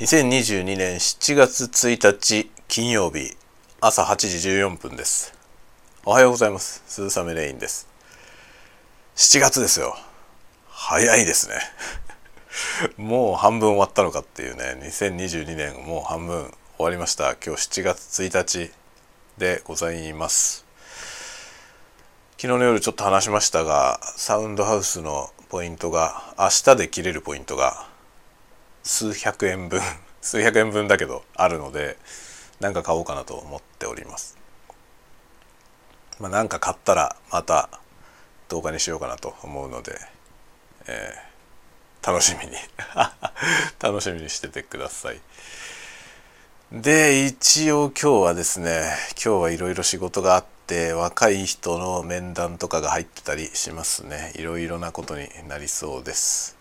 2022年7月1日金曜日朝8時14分です。おはようございます。鈴雨レインです。7月ですよ。早いですね。もう半分終わったのかっていうね。2022年もう半分終わりました。今日7月1日でございます。昨日の夜ちょっと話しましたがサウンドハウスのポイントが明日で切れるポイントが数百円分。数百円分だけどあるので何か買おうかなと思っております。まあ何か買ったらまた動画にしようかなと思うので、えー、楽しみに。楽しみにしててください。で一応今日はですね今日はいろいろ仕事があって若い人の面談とかが入ってたりしますね。いろいろなことになりそうです。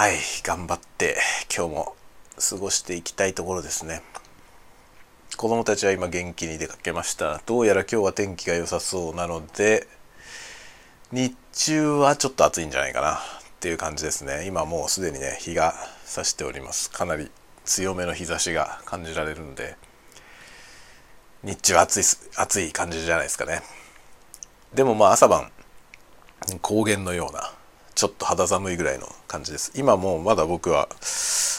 はい頑張って今日も過ごしていきたいところですね。子供たちは今元気に出かけました。どうやら今日は天気が良さそうなので日中はちょっと暑いんじゃないかな。っていう感じですね。今もうすでにね日が差しております。かなり強めの日差しが感じられるので日中は暑い暑い感じじゃないですかね。でもまあ朝晩高原のようなちょっと肌寒いぐらいの感じです。今もうまだ僕は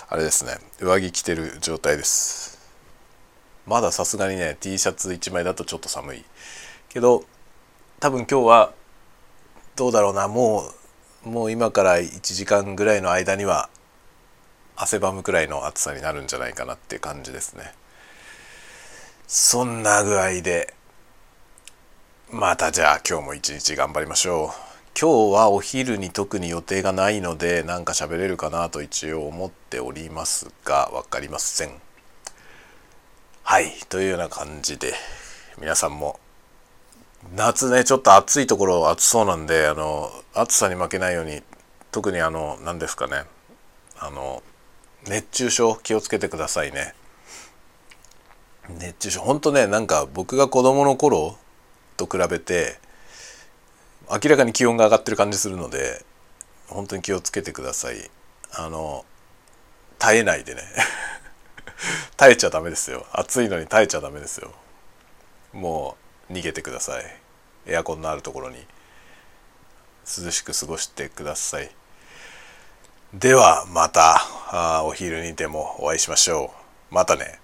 あれですね上着着てる状態です。まださすがにね T シャツ1枚だとちょっと寒い。けど多分今日はどうだろうなもうもう今から1時間ぐらいの間には汗ばむくらいの暑さになるんじゃないかなって感じですね。そんな具合でまたじゃあ今日も一日頑張りましょう。今日はお昼に特に予定がないのでなんか喋れるかなと一応思っておりますが分かりません。はいというような感じで皆さんも夏ねちょっと暑いところ暑そうなんであの暑さに負けないように特にあの何ですかねあの熱中症気をつけてくださいね。熱中症ほんとねなんか僕が子供の頃と比べて明らかに気温が上がってる感じするので本当に気をつけてください。あの耐えないでね。耐えちゃダメですよ。暑いのに耐えちゃダメですよ。もう逃げてください。エアコンのあるところに。涼しく過ごしてください。ではまたあお昼にでもお会いしましょう。またね。